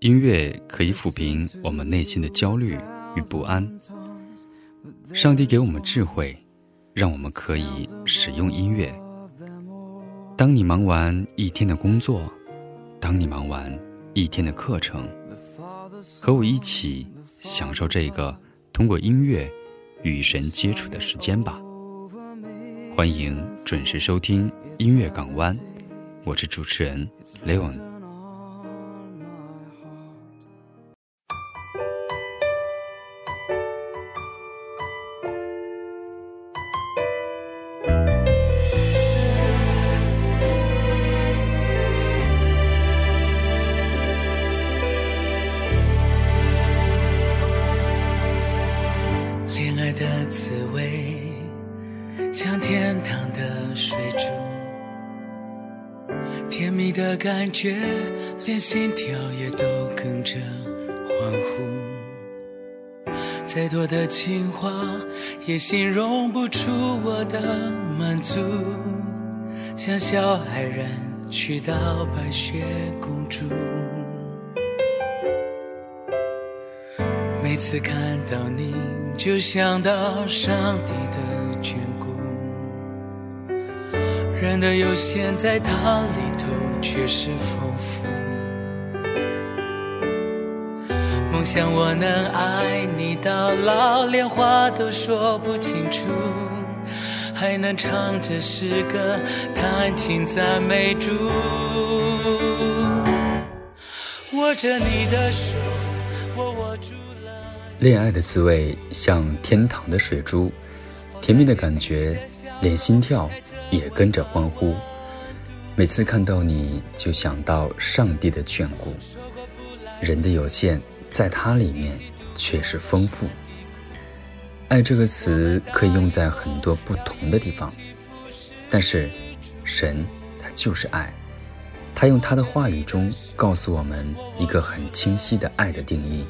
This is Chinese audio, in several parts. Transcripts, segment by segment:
音乐可以抚平我们内心的焦虑与不安。上帝给我们智慧，让我们可以使用音乐。当你忙完一天的工作，当你忙完一天的课程，和我一起享受这个通过音乐与神接触的时间吧。欢迎准时收听音乐港湾，我是主持人 Leon。感觉，连心跳也都跟着欢呼。再多的情话，也形容不出我的满足，像小矮人娶到白雪公主。每次看到你，就想到上帝的眷顾。人的有限，在它里头却是丰富。梦想我能爱你到老，连话都说不清楚，还能唱着诗歌，弹琴赞美主。握着你的手，我握住了。恋爱的滋味像天堂的水珠，甜蜜的感觉，连心跳也跟着欢呼。每次看到你就想到上帝的眷顾。人的有限，在它里面却是丰富。爱这个词可以用在很多不同的地方，但是神他就是爱，他用他的话语中告诉我们一个很清晰的爱的定义。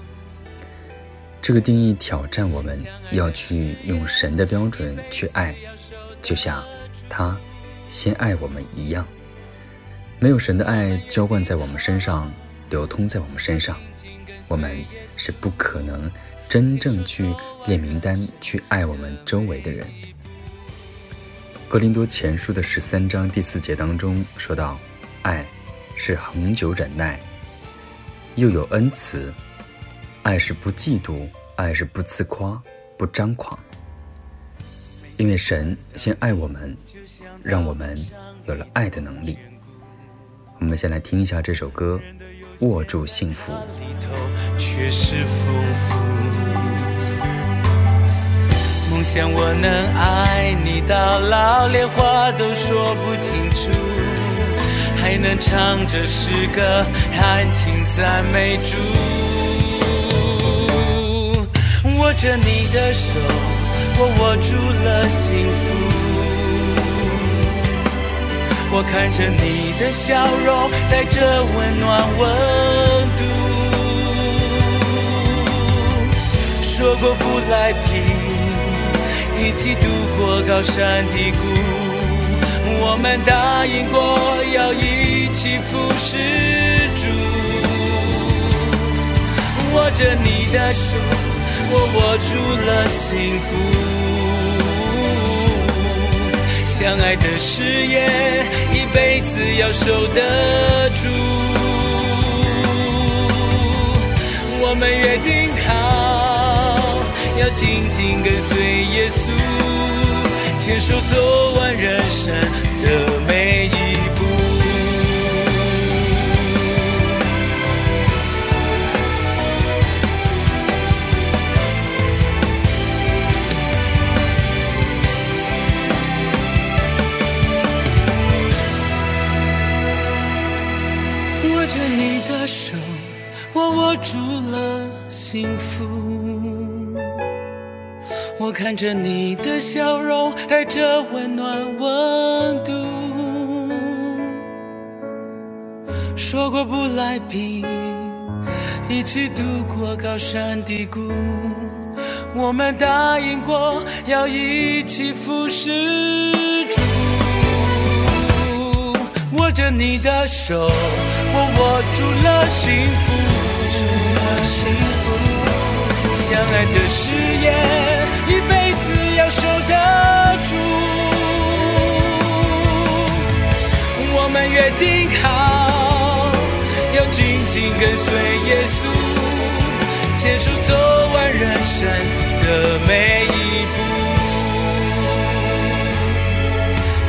这个定义挑战我们要去用神的标准去爱，就像他先爱我们一样。没有神的爱浇灌在我们身上，流通在我们身上，我们是不可能真正去列名单去爱我们周围的人。格林多前书的十三章第四节当中说到，爱是恒久忍耐，又有恩慈。爱是不嫉妒，爱是不自夸，不张狂。因为神先爱我们，让我们有了爱的能力。我们先来听一下这首歌《握住幸福》。里头却是丰富。梦想我能爱你到老，连话都说不清楚，还能唱着诗歌，弹琴赞美主。握着你的手，我握住了幸福。我看着你的笑容，带着温暖温度。说过不来拼，一起度过高山低谷。我们答应过要一起服侍主。握着你的手，我握住了幸福。相爱的誓言，一辈子要守得住。我们约定好，要紧紧跟随耶稣，牵手走完人生的每一步。我握住了幸福。我看着你的笑容，带着温暖温度。说过不来宾，一起度过高山低谷。我们答应过要一起扶持主。握着你的手，我握住了幸福了幸福。相爱的誓言，一辈子要守得住。我们约定好，要紧紧跟随耶稣，牵手走完人生的每一步，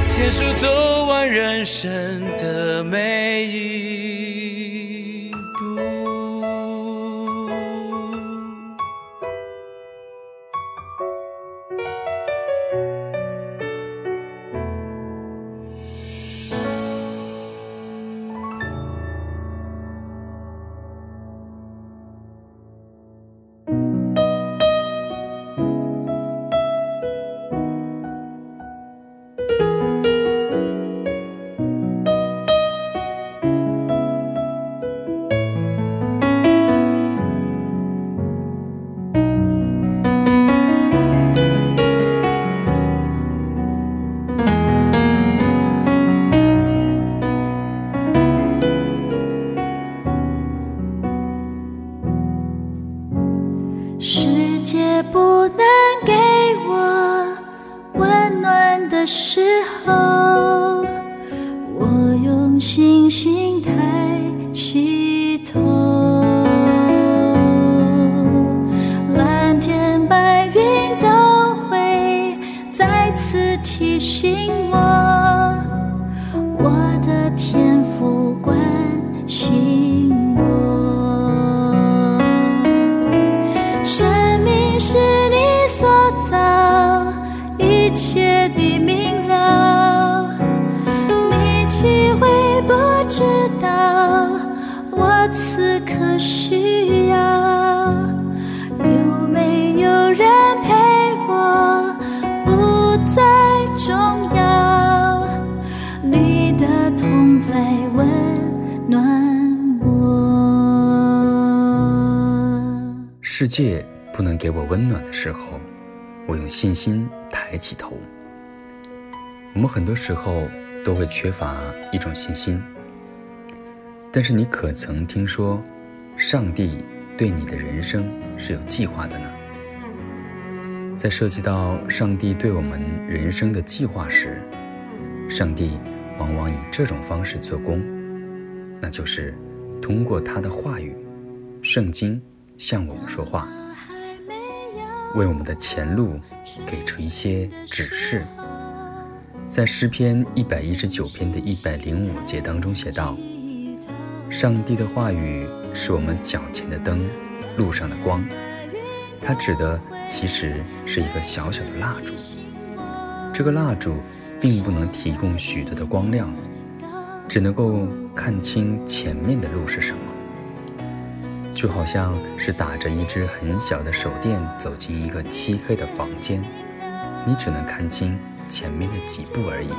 牵手走完人生的每一时候，我用星星世界不能给我温暖的时候，我用信心抬起头。我们很多时候都会缺乏一种信心，但是你可曾听说，上帝对你的人生是有计划的呢？在涉及到上帝对我们人生的计划时，上帝往往以这种方式做工，那就是通过他的话语，圣经。向我们说话，为我们的前路给出一些指示。在诗篇一百一十九篇的一百零五节当中写道：“上帝的话语是我们脚前的灯，路上的光。”它指的其实是一个小小的蜡烛。这个蜡烛并不能提供许多的光亮，只能够看清前面的路是什么。就好像是打着一只很小的手电走进一个漆黑的房间，你只能看清前面的几步而已。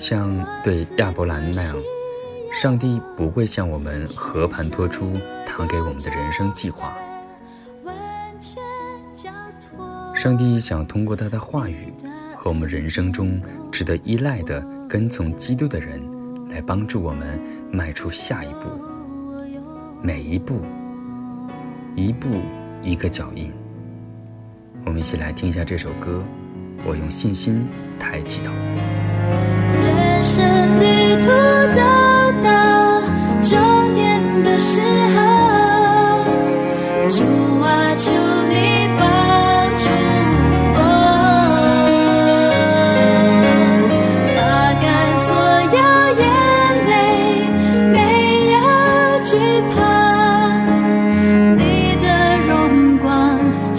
像对亚伯兰那样，上帝不会向我们和盘托出他给我们的人生计划。上帝想通过他的话语和我们人生中值得依赖的跟从基督的人，来帮助我们迈出下一步。每一步，一步一个脚印。我们一起来听一下这首歌。我用信心抬起头。人生旅途走到终点的时候，主啊，求。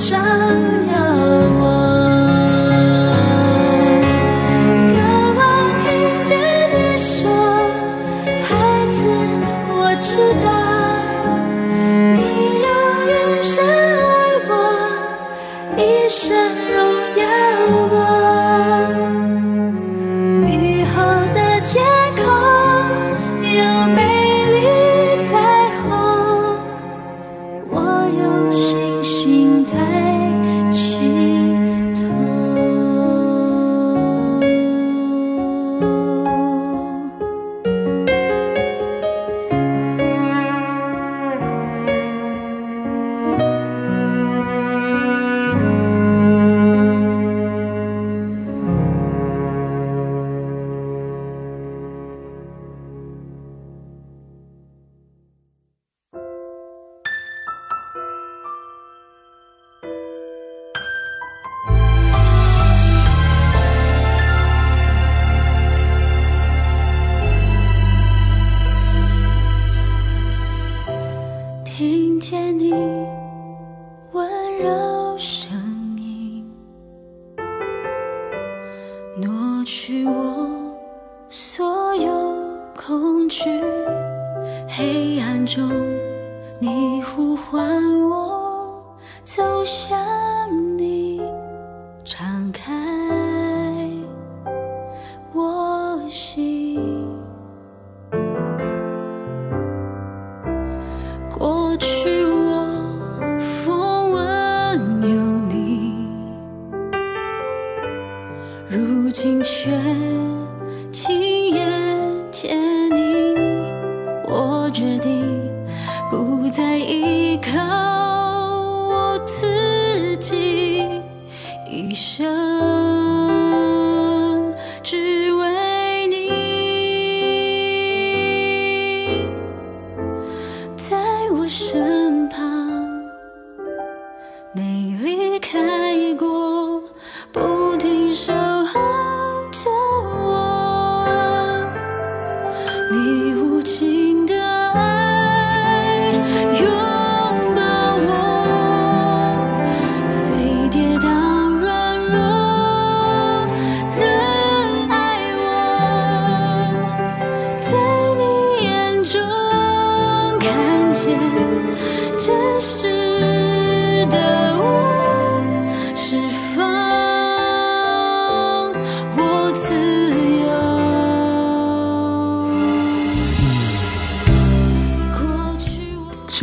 山黑暗中你呼唤我走向你敞开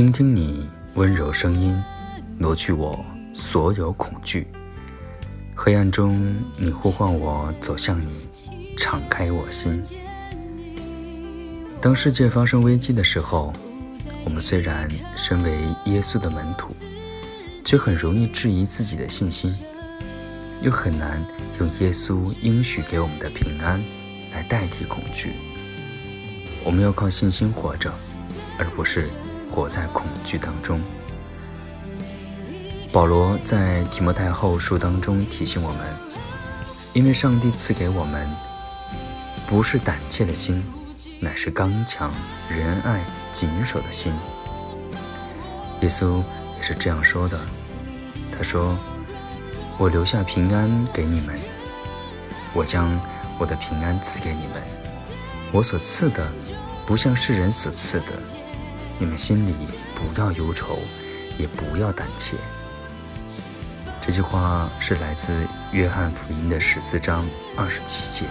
倾听你温柔声音，挪去我所有恐惧。黑暗中，你呼唤我走向你，敞开我心。当世界发生危机的时候，我们虽然身为耶稣的门徒，却很容易质疑自己的信心，又很难用耶稣应许给我们的平安来代替恐惧。我们要靠信心活着，而不是。活在恐惧当中。保罗在提摩太后书当中提醒我们：，因为上帝赐给我们不是胆怯的心，乃是刚强、仁爱、谨守的心。耶稣也是这样说的。他说：“我留下平安给你们，我将我的平安赐给你们。我所赐的，不像世人所赐的。”你们心里不要忧愁，也不要胆怯。这句话是来自约翰福音的十四章二十七节。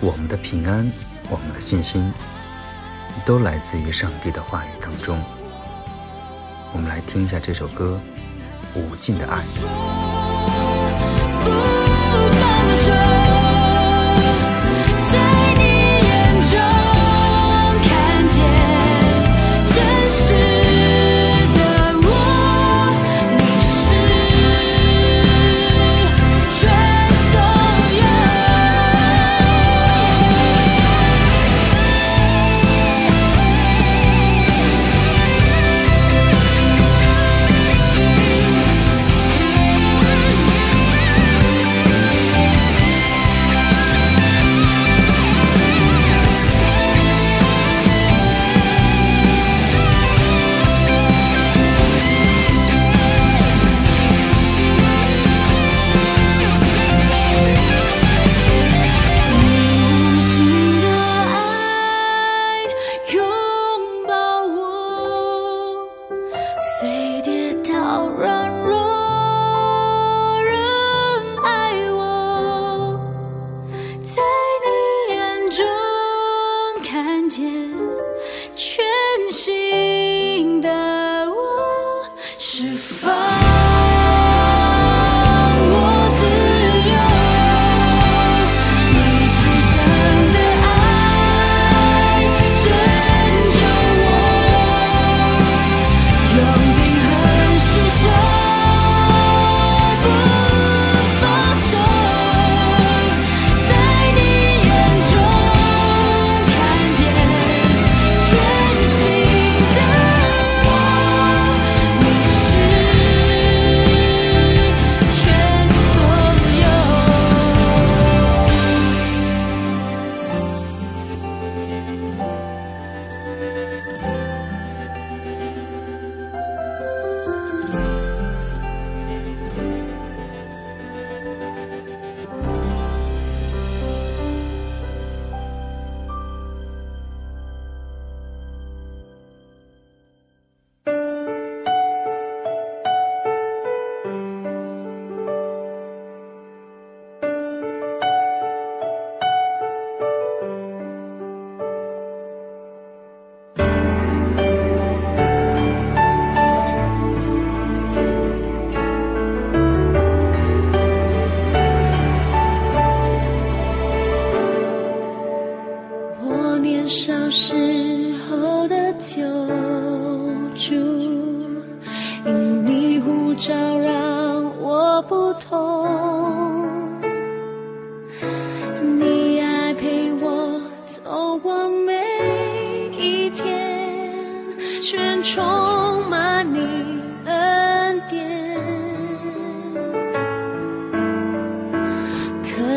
我们的平安，我们的信心，都来自于上帝的话语当中。我们来听一下这首歌《无尽的爱》。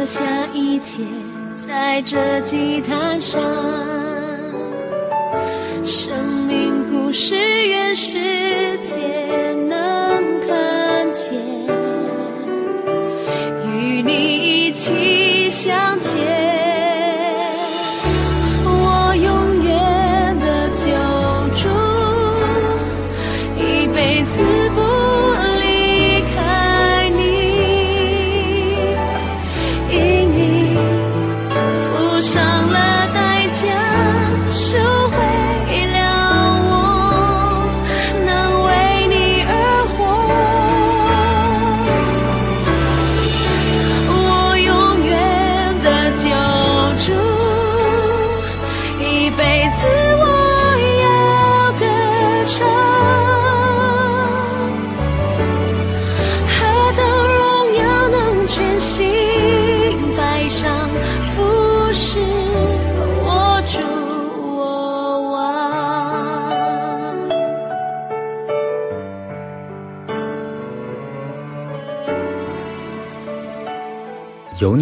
刻下一切在这祭坛上。生命故事，愿世界能看见，与你一起向前。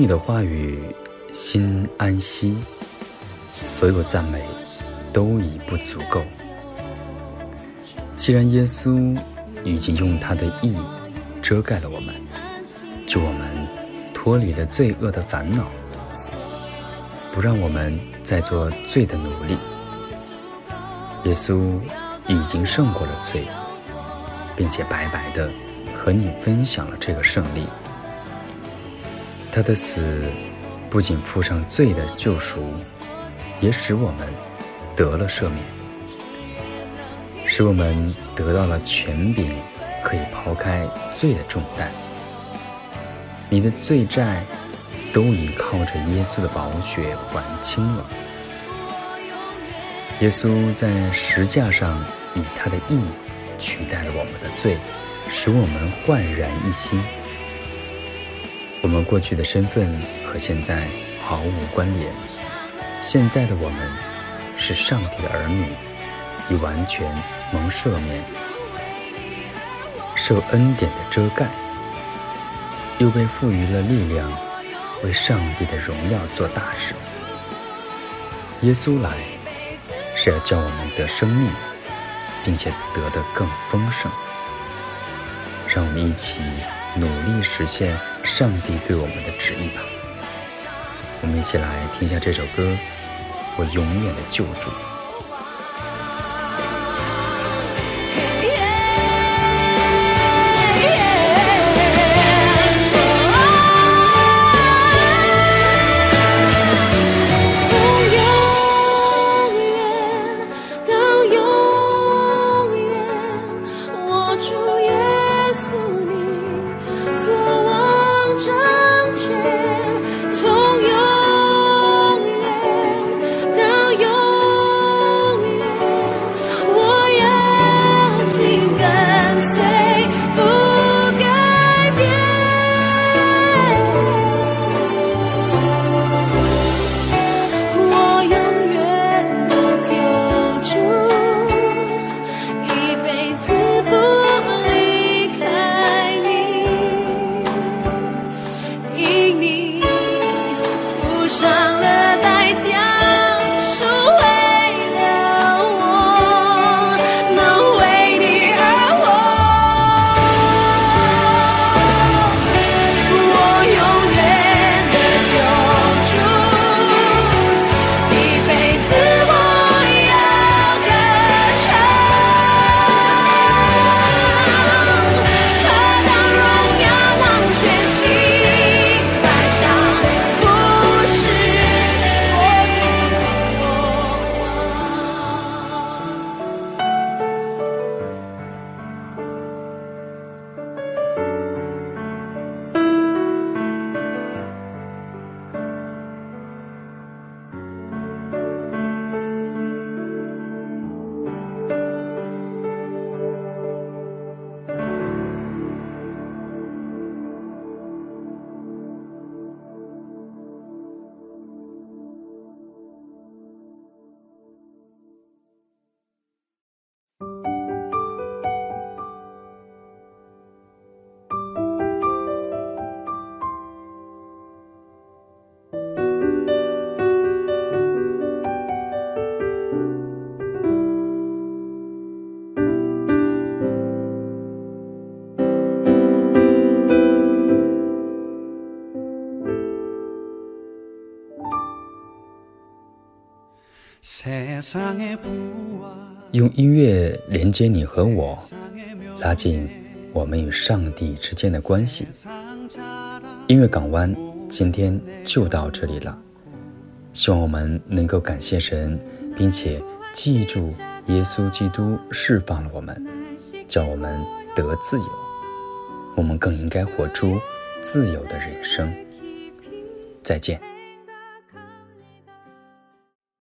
的话语，心安息。所有赞美都已不足够。既然耶稣已经用他的义遮盖了我们，就我们脱离了罪恶的烦恼，不让我们再做罪的奴隶。耶稣已经胜过了罪，并且白白的和你分享了这个胜利。他的死不仅付上罪的救赎，也使我们得了赦免，使我们得到了权柄，可以抛开罪的重担。你的罪债都已靠着耶稣的宝血还清了。耶稣在石架上以他的义取代了我们的罪，使我们焕然一新。我们过去的身份和现在毫无关联。现在的我们是上帝的儿女，已完全蒙赦免，受恩典的遮盖，又被赋予了力量，为上帝的荣耀做大事。耶稣来是要叫我们得生命，并且得得更丰盛。让我们一起努力实现上帝对我们的旨意吧。我们一起来听一下这首歌《我永远的救主》。用音乐连接你和我，拉近我们与上帝之间的关系。音乐港湾今天就到这里了，希望我们能够感谢神，并且记住耶稣基督释放了我们，叫我们得自由。我们更应该活出自由的人生。再见。